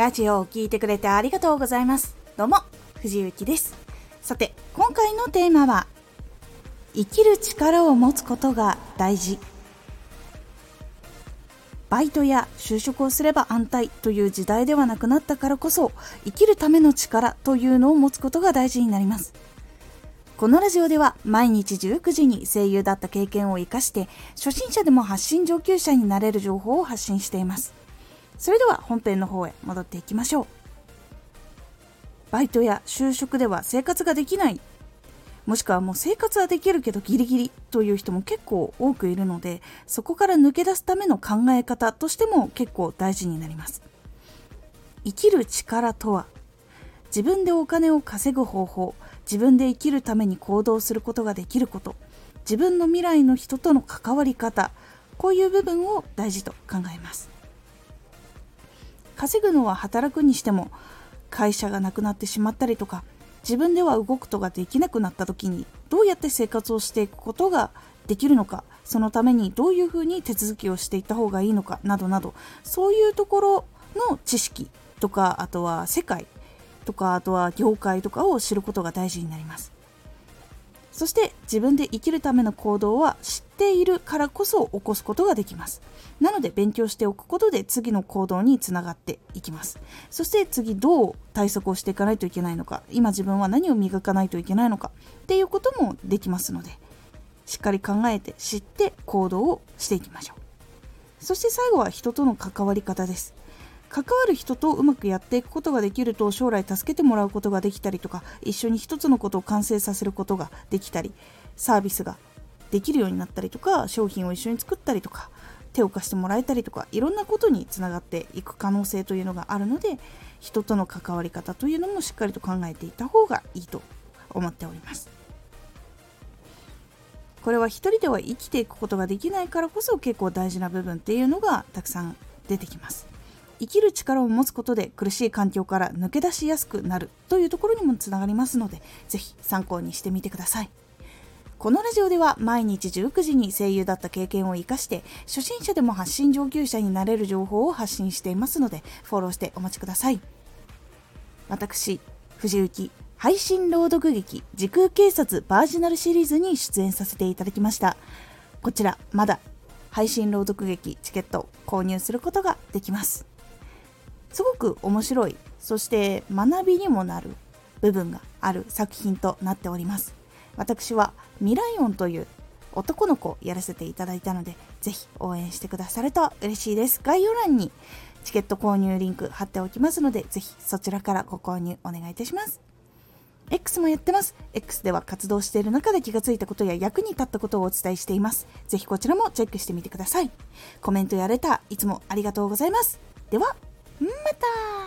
ラジオを聴いてくれてありがとうございます。どうも、藤幸です。さて、今回のテーマは、生きる力を持つことが大事。バイトや就職をすれば安泰という時代ではなくなったからこそ、生きるための力というのを持つことが大事になります。このラジオでは毎日19時に声優だった経験を活かして初心者でも発信上級者になれる情報を発信していますそれでは本編の方へ戻っていきましょう。バイトや就職では生活ができない。もしくはもう生活はできるけどギリギリという人も結構多くいるのでそこから抜け出すための考え方としても結構大事になります。生きる力とは自分でお金を稼ぐ方法自分で生きるために行動することができること自分の未来の人との関わり方こういう部分を大事と考えます。稼ぐのは働くにしても会社がなくなってしまったりとか自分では動くことができなくなった時にどうやって生活をしていくことができるのかそのためにどういうふうに手続きをしていった方がいいのかなどなどそういうところの知識とかあとは世界とかあとは業界とかを知ることが大事になります。そして自分で生きるための行動は知っているからこそ起こすことができます。なので勉強しておくことで次の行動につながっていきます。そして次どう対策をしていかないといけないのか。今自分は何を磨かないといけないのか。っていうこともできますのでしっかり考えて知って行動をしていきましょう。そして最後は人との関わり方です。関わる人とうまくやっていくことができると将来助けてもらうことができたりとか一緒に一つのことを完成させることができたりサービスができるようになったりとか商品を一緒に作ったりとか手を貸してもらえたりとかいろんなことにつながっていく可能性というのがあるので人との関わり方というのもしっかりと考えていた方がいいと思っております。これは一人では生きていくことができないからこそ結構大事な部分っていうのがたくさん出てきます。生きる力を持つことで苦しい環境から抜け出しやすくなるというところにもつながりますのでぜひ参考にしてみてください。このラジオでは毎日19時に声優だった経験を生かして初心者でも発信上級者になれる情報を発信していますのでフォローしてお待ちください。私藤幸配信朗読劇時空警察バージナルシリーズに出演させていただきました。こちらまだ配信朗読劇チケット購入することができます。すごく面白いそして学びにもなる部分がある作品となっております私はミライオンという男の子をやらせていただいたのでぜひ応援してくださると嬉しいです概要欄にチケット購入リンク貼っておきますのでぜひそちらからご購入お願いいたします X もやってます。X では活動している中で気がついたことや役に立ったことをお伝えしています。ぜひこちらもチェックしてみてください。コメントやレター、いつもありがとうございます。では、また。